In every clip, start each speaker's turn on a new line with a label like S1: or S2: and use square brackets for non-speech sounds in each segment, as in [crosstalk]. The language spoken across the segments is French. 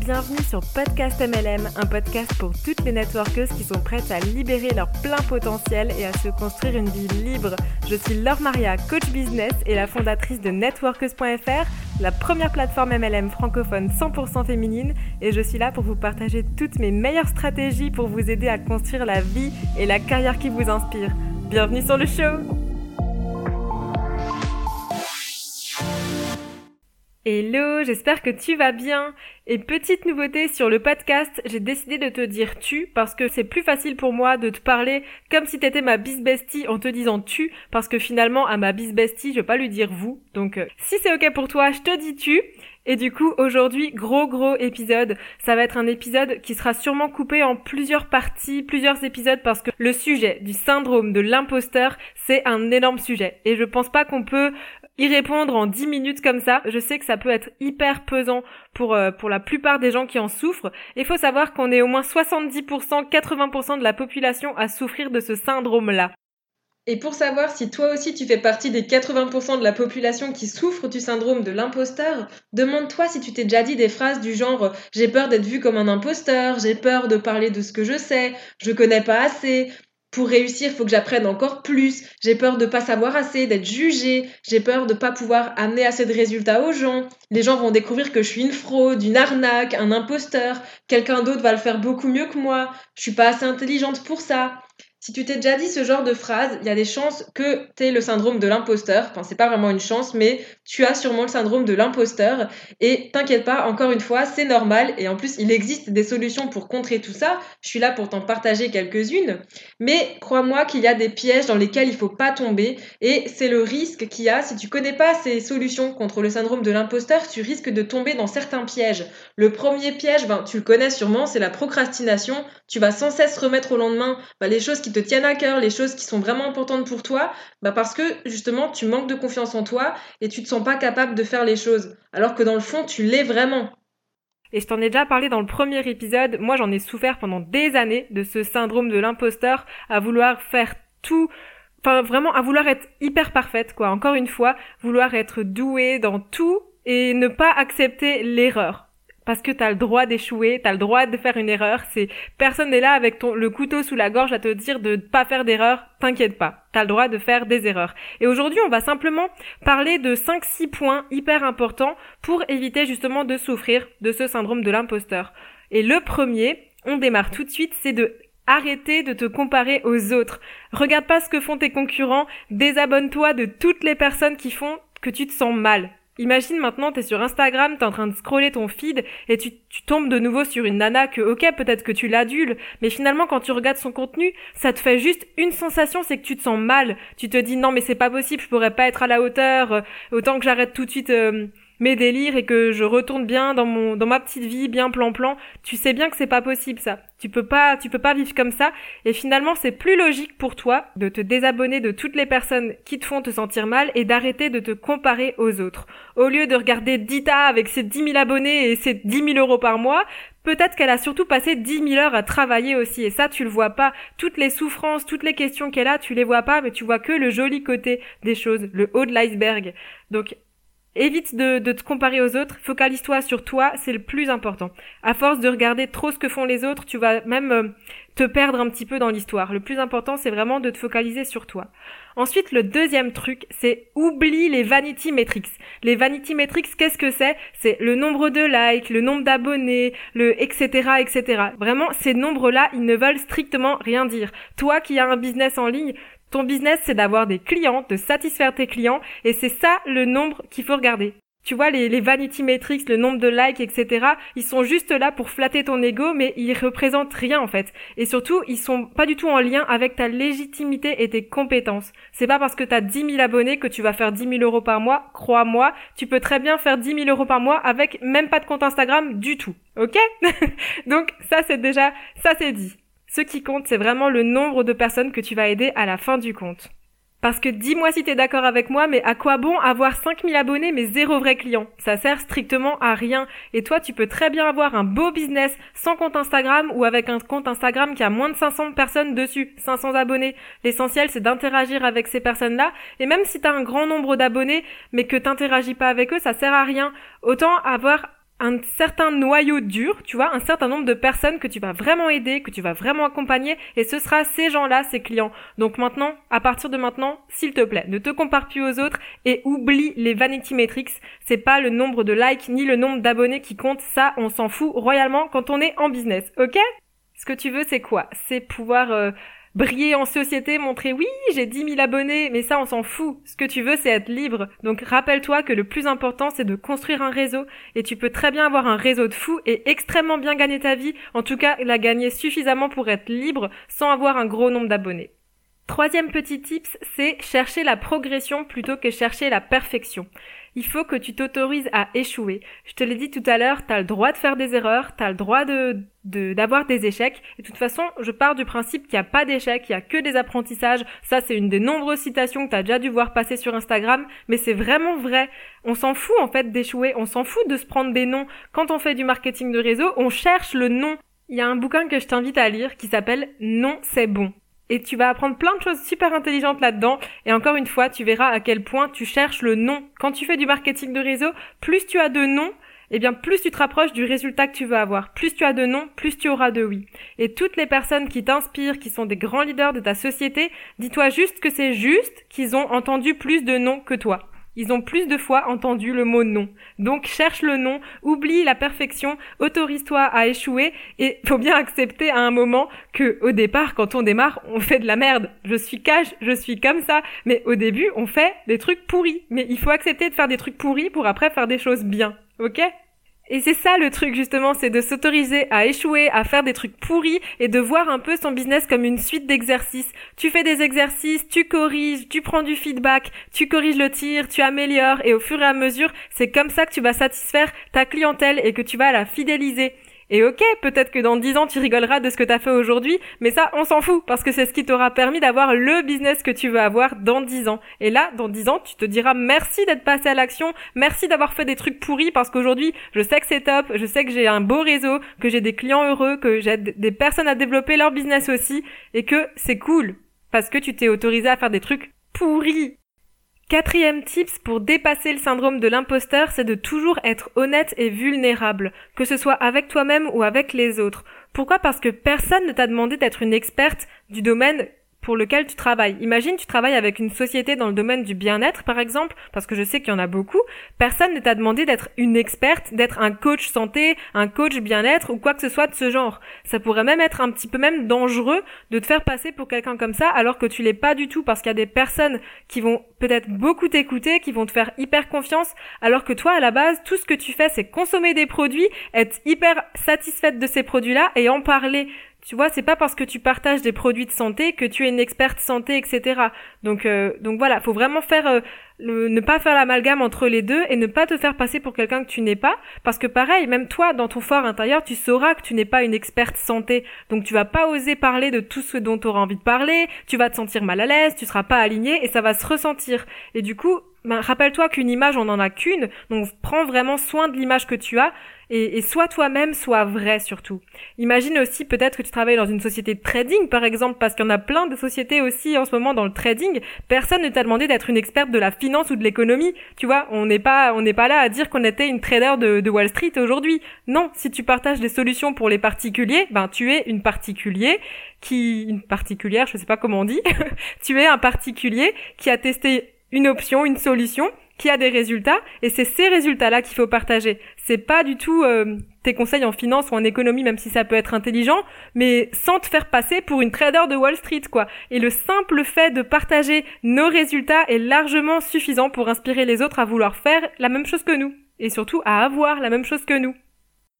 S1: bienvenue sur Podcast MLM, un podcast pour toutes les networkeuses qui sont prêtes à libérer leur plein potentiel et à se construire une vie libre. Je suis Laure Maria, coach business et la fondatrice de networkeuse.fr, la première plateforme MLM francophone 100% féminine et je suis là pour vous partager toutes mes meilleures stratégies pour vous aider à construire la vie et la carrière qui vous inspire. Bienvenue sur le show Hello, j'espère que tu vas bien. Et petite nouveauté sur le podcast, j'ai décidé de te dire tu parce que c'est plus facile pour moi de te parler comme si t'étais ma bis bestie en te disant tu parce que finalement à ma bis bestie je vais pas lui dire vous. Donc euh, si c'est ok pour toi, je te dis tu. Et du coup, aujourd'hui, gros gros épisode. Ça va être un épisode qui sera sûrement coupé en plusieurs parties, plusieurs épisodes parce que le sujet du syndrome de l'imposteur, c'est un énorme sujet. Et je pense pas qu'on peut y répondre en 10 minutes comme ça. Je sais que ça peut être hyper pesant pour, euh, la plupart des gens qui en souffrent. Il faut savoir qu'on est au moins 70%, 80% de la population à souffrir de ce syndrome-là.
S2: Et pour savoir si toi aussi tu fais partie des 80% de la population qui souffre du syndrome de l'imposteur, demande-toi si tu t'es déjà dit des phrases du genre j'ai peur d'être vu comme un imposteur, j'ai peur de parler de ce que je sais, je connais pas assez, pour réussir, il faut que j'apprenne encore plus. J'ai peur de pas savoir assez, d'être jugée. J'ai peur de pas pouvoir amener assez de résultats aux gens. Les gens vont découvrir que je suis une fraude, une arnaque, un imposteur. Quelqu'un d'autre va le faire beaucoup mieux que moi. Je suis pas assez intelligente pour ça. Si tu t'es déjà dit ce genre de phrase, il y a des chances que tu aies le syndrome de l'imposteur. Enfin, c'est pas vraiment une chance, mais tu as sûrement le syndrome de l'imposteur. Et t'inquiète pas, encore une fois, c'est normal. Et en plus, il existe des solutions pour contrer tout ça. Je suis là pour t'en partager quelques-unes. Mais crois-moi qu'il y a des pièges dans lesquels il faut pas tomber. Et c'est le risque qu'il y a. Si tu connais pas ces solutions contre le syndrome de l'imposteur, tu risques de tomber dans certains pièges. Le premier piège, ben, tu le connais sûrement, c'est la procrastination. Tu vas sans cesse remettre au lendemain ben, les choses qui te tiennent à cœur, les choses qui sont vraiment importantes pour toi, bah parce que justement tu manques de confiance en toi et tu te sens pas capable de faire les choses. Alors que dans le fond, tu l'es vraiment.
S1: Et je t'en ai déjà parlé dans le premier épisode, moi j'en ai souffert pendant des années de ce syndrome de l'imposteur, à vouloir faire tout, enfin vraiment à vouloir être hyper parfaite quoi, encore une fois, vouloir être douée dans tout et ne pas accepter l'erreur parce que t'as le droit d'échouer, t'as le droit de faire une erreur. C'est personne n'est là avec ton le couteau sous la gorge à te dire de pas faire d'erreur. T'inquiète pas, t'as le droit de faire des erreurs. Et aujourd'hui, on va simplement parler de 5-6 points hyper importants pour éviter justement de souffrir de ce syndrome de l'imposteur. Et le premier, on démarre tout de suite, c'est de arrêter de te comparer aux autres. Regarde pas ce que font tes concurrents, désabonne-toi de toutes les personnes qui font que tu te sens mal. Imagine maintenant, t'es sur Instagram, t'es en train de scroller ton feed et tu, tombes de nouveau sur une nana que, ok, peut-être que tu l'adules, mais finalement, quand tu regardes son contenu, ça te fait juste une sensation, c'est que tu te sens mal. Tu te dis, non, mais c'est pas possible, je pourrais pas être à la hauteur, euh, autant que j'arrête tout de suite euh, mes délires et que je retourne bien dans mon dans ma petite vie bien plan plan, tu sais bien que c'est pas possible ça. Tu peux pas tu peux pas vivre comme ça et finalement c'est plus logique pour toi de te désabonner de toutes les personnes qui te font te sentir mal et d'arrêter de te comparer aux autres. Au lieu de regarder Dita avec ses 10 000 abonnés et ses 10 000 euros par mois, Peut-être qu'elle a surtout passé 10 000 heures à travailler aussi, et ça, tu le vois pas. Toutes les souffrances, toutes les questions qu'elle a, tu les vois pas, mais tu vois que le joli côté des choses, le haut de l'iceberg. Donc, Évite de, te comparer aux autres, focalise-toi sur toi, c'est le plus important. À force de regarder trop ce que font les autres, tu vas même euh, te perdre un petit peu dans l'histoire. Le plus important, c'est vraiment de te focaliser sur toi. Ensuite, le deuxième truc, c'est oublie les vanity metrics. Les vanity metrics, qu'est-ce que c'est? C'est le nombre de likes, le nombre d'abonnés, le etc. etc. Vraiment, ces nombres-là, ils ne veulent strictement rien dire. Toi qui as un business en ligne, ton business, c'est d'avoir des clients, de satisfaire tes clients, et c'est ça le nombre qu'il faut regarder. Tu vois, les, vanity metrics, le nombre de likes, etc., ils sont juste là pour flatter ton ego, mais ils représentent rien, en fait. Et surtout, ils sont pas du tout en lien avec ta légitimité et tes compétences. C'est pas parce que t'as 10 000 abonnés que tu vas faire 10 000 euros par mois. Crois-moi, tu peux très bien faire 10 000 euros par mois avec même pas de compte Instagram du tout. Ok? [laughs] Donc, ça c'est déjà, ça c'est dit. Ce qui compte, c'est vraiment le nombre de personnes que tu vas aider à la fin du compte. Parce que dis-moi si t'es d'accord avec moi, mais à quoi bon avoir 5000 abonnés mais zéro vrai client? Ça sert strictement à rien. Et toi, tu peux très bien avoir un beau business sans compte Instagram ou avec un compte Instagram qui a moins de 500 personnes dessus, 500 abonnés. L'essentiel, c'est d'interagir avec ces personnes-là. Et même si t'as un grand nombre d'abonnés, mais que t'interagis pas avec eux, ça sert à rien. Autant avoir un certain noyau dur, tu vois, un certain nombre de personnes que tu vas vraiment aider, que tu vas vraiment accompagner, et ce sera ces gens-là, ces clients. Donc maintenant, à partir de maintenant, s'il te plaît, ne te compare plus aux autres et oublie les vanity metrics. C'est pas le nombre de likes ni le nombre d'abonnés qui compte, ça, on s'en fout royalement quand on est en business, ok? Ce que tu veux, c'est quoi? C'est pouvoir euh, briller en société, montrer oui, j'ai 10 000 abonnés, mais ça on s'en fout. Ce que tu veux c'est être libre. Donc rappelle-toi que le plus important c'est de construire un réseau et tu peux très bien avoir un réseau de fous et extrêmement bien gagner ta vie, en tout cas la gagner suffisamment pour être libre sans avoir un gros nombre d'abonnés. Troisième petit tips, c'est chercher la progression plutôt que chercher la perfection il faut que tu t'autorises à échouer. Je te l'ai dit tout à l'heure, tu as le droit de faire des erreurs, tu as le droit de d'avoir des échecs. Et de toute façon, je pars du principe qu'il n'y a pas d'échecs, il n'y a que des apprentissages. Ça, c'est une des nombreuses citations que tu as déjà dû voir passer sur Instagram, mais c'est vraiment vrai. On s'en fout en fait d'échouer, on s'en fout de se prendre des noms. Quand on fait du marketing de réseau, on cherche le nom. Il y a un bouquin que je t'invite à lire qui s'appelle Non, c'est bon et tu vas apprendre plein de choses super intelligentes là-dedans. Et encore une fois, tu verras à quel point tu cherches le nom. Quand tu fais du marketing de réseau, plus tu as de noms, eh bien plus tu te rapproches du résultat que tu veux avoir. Plus tu as de noms, plus tu auras de oui. Et toutes les personnes qui t'inspirent, qui sont des grands leaders de ta société, dis-toi juste que c'est juste qu'ils ont entendu plus de noms que toi. Ils ont plus de fois entendu le mot non. Donc cherche le nom, oublie la perfection, autorise-toi à échouer et faut bien accepter à un moment que au départ quand on démarre, on fait de la merde. Je suis cash, je suis comme ça, mais au début, on fait des trucs pourris. Mais il faut accepter de faire des trucs pourris pour après faire des choses bien. OK? Et c'est ça le truc justement, c'est de s'autoriser à échouer, à faire des trucs pourris et de voir un peu son business comme une suite d'exercices. Tu fais des exercices, tu corriges, tu prends du feedback, tu corriges le tir, tu améliores et au fur et à mesure, c'est comme ça que tu vas satisfaire ta clientèle et que tu vas la fidéliser. Et ok, peut-être que dans 10 ans, tu rigoleras de ce que tu as fait aujourd'hui, mais ça, on s'en fout, parce que c'est ce qui t'aura permis d'avoir le business que tu veux avoir dans 10 ans. Et là, dans 10 ans, tu te diras merci d'être passé à l'action, merci d'avoir fait des trucs pourris, parce qu'aujourd'hui, je sais que c'est top, je sais que j'ai un beau réseau, que j'ai des clients heureux, que j'ai des personnes à développer leur business aussi, et que c'est cool, parce que tu t'es autorisé à faire des trucs pourris. Quatrième tips pour dépasser le syndrome de l'imposteur, c'est de toujours être honnête et vulnérable, que ce soit avec toi-même ou avec les autres. Pourquoi? Parce que personne ne t'a demandé d'être une experte du domaine pour lequel tu travailles. Imagine, tu travailles avec une société dans le domaine du bien-être, par exemple, parce que je sais qu'il y en a beaucoup. Personne ne t'a demandé d'être une experte, d'être un coach santé, un coach bien-être ou quoi que ce soit de ce genre. Ça pourrait même être un petit peu même dangereux de te faire passer pour quelqu'un comme ça alors que tu l'es pas du tout parce qu'il y a des personnes qui vont peut-être beaucoup t'écouter, qui vont te faire hyper confiance alors que toi, à la base, tout ce que tu fais, c'est consommer des produits, être hyper satisfaite de ces produits-là et en parler. Tu vois, c'est pas parce que tu partages des produits de santé que tu es une experte santé, etc. Donc, euh, donc voilà, faut vraiment faire euh, ne pas faire l'amalgame entre les deux et ne pas te faire passer pour quelqu'un que tu n'es pas, parce que pareil, même toi, dans ton fort intérieur, tu sauras que tu n'es pas une experte santé, donc tu vas pas oser parler de tout ce dont tu auras envie de parler, tu vas te sentir mal à l'aise, tu seras pas aligné et ça va se ressentir. Et du coup, ben, rappelle-toi qu'une image, on en a qu'une, donc prends vraiment soin de l'image que tu as et, et sois toi-même, sois vrai surtout. Imagine aussi peut-être que tu travailles dans une société de trading par exemple, parce qu'il y en a plein de sociétés aussi en ce moment dans le trading. Personne ne t'a demandé d'être une experte de la finance ou de l'économie. Tu vois, on n'est pas, on n'est pas là à dire qu'on était une trader de, de Wall Street aujourd'hui. Non, si tu partages des solutions pour les particuliers, ben tu es une particulier qui, une particulière, je sais pas comment on dit. [laughs] tu es un particulier qui a testé une option, une solution qui a des résultats et c'est ces résultats-là qu'il faut partager. C'est pas du tout euh, tes conseils en finance ou en économie, même si ça peut être intelligent, mais sans te faire passer pour une trader de Wall Street, quoi. Et le simple fait de partager nos résultats est largement suffisant pour inspirer les autres à vouloir faire la même chose que nous et surtout à avoir la même chose que nous.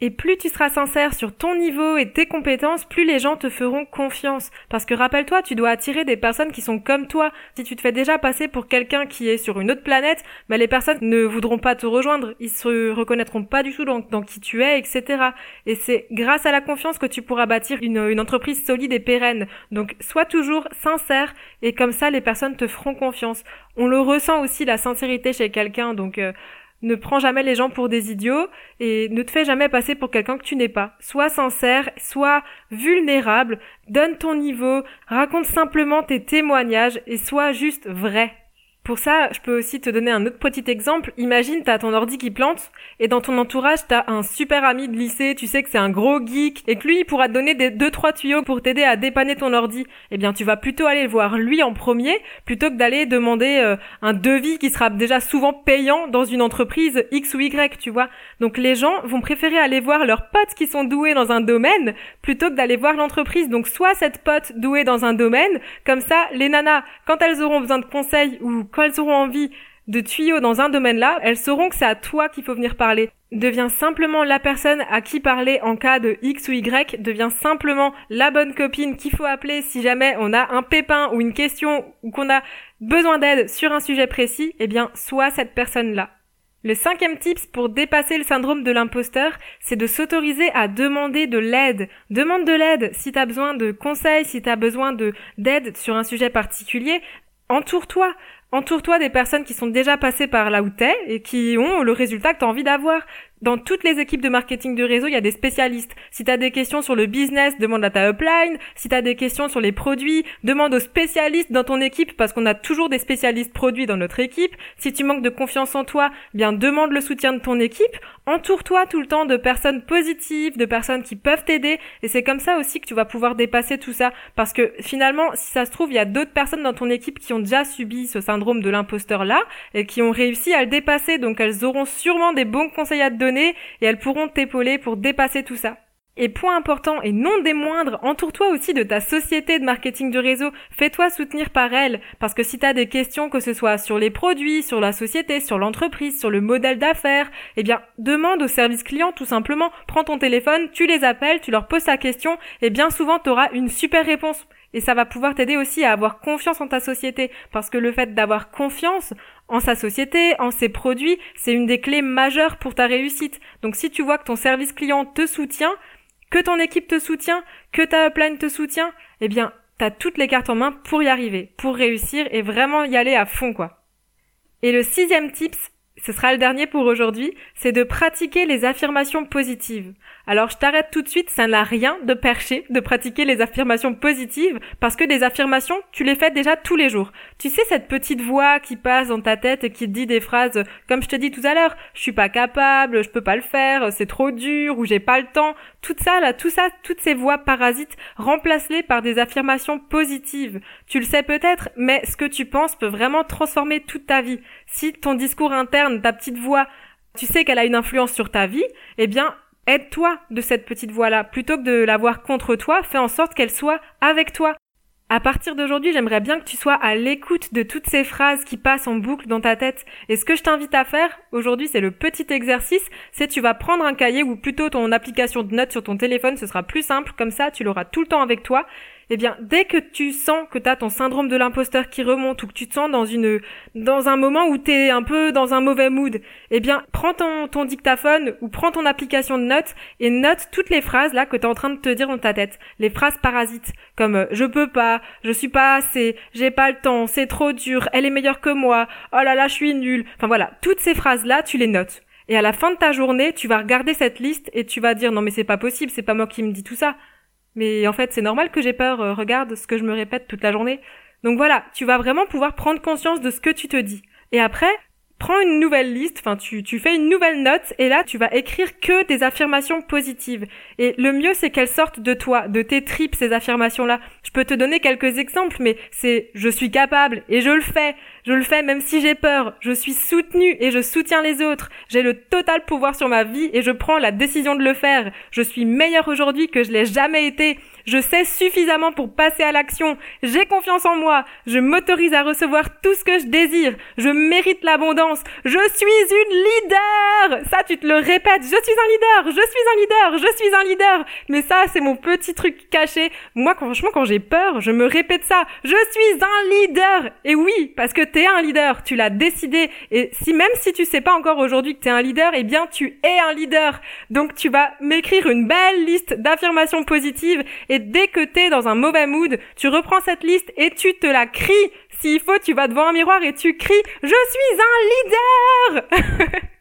S1: Et plus tu seras sincère sur ton niveau et tes compétences, plus les gens te feront confiance. Parce que rappelle-toi, tu dois attirer des personnes qui sont comme toi. Si tu te fais déjà passer pour quelqu'un qui est sur une autre planète, bah les personnes ne voudront pas te rejoindre. Ils se reconnaîtront pas du tout dans, qui tu es, etc. Et c'est grâce à la confiance que tu pourras bâtir une, une entreprise solide et pérenne. Donc sois toujours sincère et comme ça les personnes te feront confiance. On le ressent aussi la sincérité chez quelqu'un. Donc euh, ne prends jamais les gens pour des idiots et ne te fais jamais passer pour quelqu'un que tu n'es pas. Sois sincère, sois vulnérable, donne ton niveau, raconte simplement tes témoignages et sois juste vrai. Pour ça, je peux aussi te donner un autre petit exemple. Imagine, t'as ton ordi qui plante, et dans ton entourage, t'as un super ami de lycée, tu sais que c'est un gros geek, et que lui, pourra te donner des deux, trois tuyaux pour t'aider à dépanner ton ordi. Eh bien, tu vas plutôt aller voir lui en premier, plutôt que d'aller demander euh, un devis qui sera déjà souvent payant dans une entreprise X ou Y, tu vois. Donc les gens vont préférer aller voir leurs potes qui sont doués dans un domaine, plutôt que d'aller voir l'entreprise. Donc soit cette pote douée dans un domaine, comme ça, les nanas, quand elles auront besoin de conseils ou quand elles auront envie de tuyaux dans un domaine là, elles sauront que c'est à toi qu'il faut venir parler. Deviens simplement la personne à qui parler en cas de X ou Y, deviens simplement la bonne copine qu'il faut appeler si jamais on a un pépin ou une question ou qu'on a besoin d'aide sur un sujet précis, eh bien, sois cette personne-là. Le cinquième tips pour dépasser le syndrome de l'imposteur, c'est de s'autoriser à demander de l'aide. Demande de l'aide si tu as besoin de conseils, si tu as besoin de d'aide sur un sujet particulier. Entoure-toi. Entoure-toi des personnes qui sont déjà passées par là où t'es et qui ont le résultat que tu as envie d'avoir. Dans toutes les équipes de marketing de réseau, il y a des spécialistes. Si tu as des questions sur le business, demande à ta upline. Si tu as des questions sur les produits, demande aux spécialistes dans ton équipe parce qu'on a toujours des spécialistes produits dans notre équipe. Si tu manques de confiance en toi, bien demande le soutien de ton équipe. Entoure-toi tout le temps de personnes positives, de personnes qui peuvent t'aider et c'est comme ça aussi que tu vas pouvoir dépasser tout ça parce que finalement, si ça se trouve, il y a d'autres personnes dans ton équipe qui ont déjà subi ce syndrome de l'imposteur là et qui ont réussi à le dépasser donc elles auront sûrement des bons conseils à te donner et elles pourront t'épauler pour dépasser tout ça. Et point important et non des moindres, entoure-toi aussi de ta société de marketing du réseau. Fais-toi soutenir par elle. Parce que si tu as des questions, que ce soit sur les produits, sur la société, sur l'entreprise, sur le modèle d'affaires, eh bien, demande au service client tout simplement. Prends ton téléphone, tu les appelles, tu leur poses ta question et bien souvent tu auras une super réponse. Et ça va pouvoir t'aider aussi à avoir confiance en ta société. Parce que le fait d'avoir confiance en sa société, en ses produits, c'est une des clés majeures pour ta réussite. Donc si tu vois que ton service client te soutient, que ton équipe te soutient, que ta upline te soutient, eh bien, t'as toutes les cartes en main pour y arriver, pour réussir et vraiment y aller à fond, quoi. Et le sixième tips, ce sera le dernier pour aujourd'hui, c'est de pratiquer les affirmations positives. Alors je t'arrête tout de suite, ça n'a rien de perché de pratiquer les affirmations positives parce que des affirmations, tu les fais déjà tous les jours. Tu sais cette petite voix qui passe dans ta tête et qui te dit des phrases comme je te dis tout à l'heure, je suis pas capable, je peux pas le faire, c'est trop dur ou j'ai pas le temps. Tout ça là, tout ça, toutes ces voix parasites, remplace-les par des affirmations positives. Tu le sais peut-être, mais ce que tu penses peut vraiment transformer toute ta vie. Si ton discours interne, ta petite voix, tu sais qu'elle a une influence sur ta vie, eh bien, Aide-toi de cette petite voix-là. Plutôt que de l'avoir contre toi, fais en sorte qu'elle soit avec toi. À partir d'aujourd'hui, j'aimerais bien que tu sois à l'écoute de toutes ces phrases qui passent en boucle dans ta tête. Et ce que je t'invite à faire aujourd'hui, c'est le petit exercice, c'est tu vas prendre un cahier ou plutôt ton application de notes sur ton téléphone, ce sera plus simple, comme ça tu l'auras tout le temps avec toi eh bien, dès que tu sens que tu as ton syndrome de l'imposteur qui remonte ou que tu te sens dans une dans un moment où tu es un peu dans un mauvais mood, eh bien, prends ton, ton dictaphone ou prends ton application de notes et note toutes les phrases là que tu es en train de te dire dans ta tête, les phrases parasites comme euh, je peux pas, je suis pas assez, j'ai pas le temps, c'est trop dur, elle est meilleure que moi, oh là là, je suis nulle. Enfin voilà, toutes ces phrases là, tu les notes. Et à la fin de ta journée, tu vas regarder cette liste et tu vas dire non mais c'est pas possible, c'est pas moi qui me dis tout ça. Mais en fait, c'est normal que j'ai peur, euh, regarde ce que je me répète toute la journée. Donc voilà, tu vas vraiment pouvoir prendre conscience de ce que tu te dis. Et après, prends une nouvelle liste, enfin tu, tu fais une nouvelle note et là tu vas écrire que des affirmations positives. Et le mieux c'est qu'elles sortent de toi, de tes tripes ces affirmations-là. Je peux te donner quelques exemples, mais c'est je suis capable et je le fais. Je le fais même si j'ai peur. Je suis soutenu et je soutiens les autres. J'ai le total pouvoir sur ma vie et je prends la décision de le faire. Je suis meilleur aujourd'hui que je l'ai jamais été. Je sais suffisamment pour passer à l'action. J'ai confiance en moi. Je m'autorise à recevoir tout ce que je désire. Je mérite l'abondance. Je suis une leader. Ça, tu te le répètes. Je suis un leader. Je suis un leader. Je suis un leader. Mais ça, c'est mon petit truc caché. Moi, franchement, quand j'ai peur, je me répète ça. Je suis un leader. Et oui, parce que t'es un leader. Tu l'as décidé. Et si même si tu sais pas encore aujourd'hui que t'es un leader, eh bien, tu es un leader. Donc, tu vas m'écrire une belle liste d'affirmations positives et dès que t'es dans un mauvais mood, tu reprends cette liste et tu te la cries. S'il faut, tu vas devant un miroir et tu cries « Je suis un leader !» [laughs]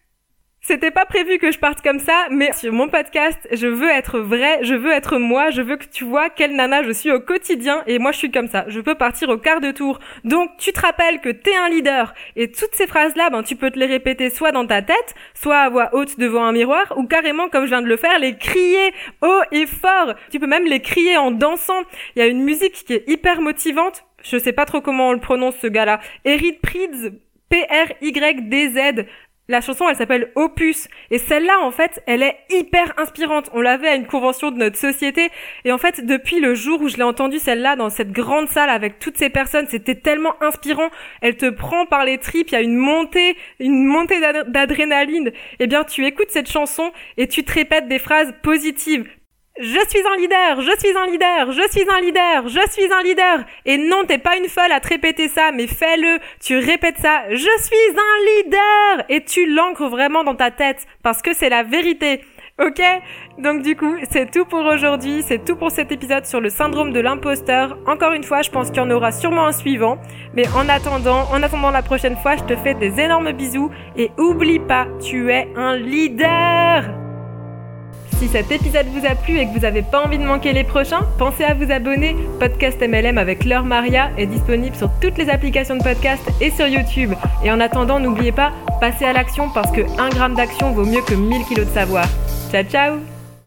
S1: C'était pas prévu que je parte comme ça, mais sur mon podcast, je veux être vrai, je veux être moi, je veux que tu vois quelle nana je suis au quotidien et moi je suis comme ça. Je peux partir au quart de tour. Donc tu te rappelles que t'es un leader et toutes ces phrases-là, ben tu peux te les répéter soit dans ta tête, soit à voix haute devant un miroir ou carrément comme je viens de le faire, les crier haut et fort. Tu peux même les crier en dansant. Il y a une musique qui est hyper motivante. Je sais pas trop comment on le prononce ce gars-là. Eric Prydz P-R-Y-D-Z. La chanson, elle s'appelle Opus. Et celle-là, en fait, elle est hyper inspirante. On l'avait à une convention de notre société. Et en fait, depuis le jour où je l'ai entendue, celle-là, dans cette grande salle avec toutes ces personnes, c'était tellement inspirant. Elle te prend par les tripes. Il y a une montée, une montée d'adrénaline. Eh bien, tu écoutes cette chanson et tu te répètes des phrases positives je suis un leader, je suis un leader, je suis un leader, je suis un leader. Et non, t'es pas une folle à te répéter ça, mais fais-le. Tu répètes ça, je suis un leader. Et tu l'ancres vraiment dans ta tête, parce que c'est la vérité. Ok? Donc du coup, c'est tout pour aujourd'hui, c'est tout pour cet épisode sur le syndrome de l'imposteur. Encore une fois, je pense qu'il y en aura sûrement un suivant. Mais en attendant, en attendant la prochaine fois, je te fais des énormes bisous. Et oublie pas, tu es un leader si cet épisode vous a plu et que vous n'avez pas envie de manquer les prochains, pensez à vous abonner. Podcast MLM avec Laure Maria est disponible sur toutes les applications de podcast et sur YouTube. Et en attendant, n'oubliez pas, passez à l'action parce que 1 gramme d'action vaut mieux que 1000 kilos de savoir. Ciao ciao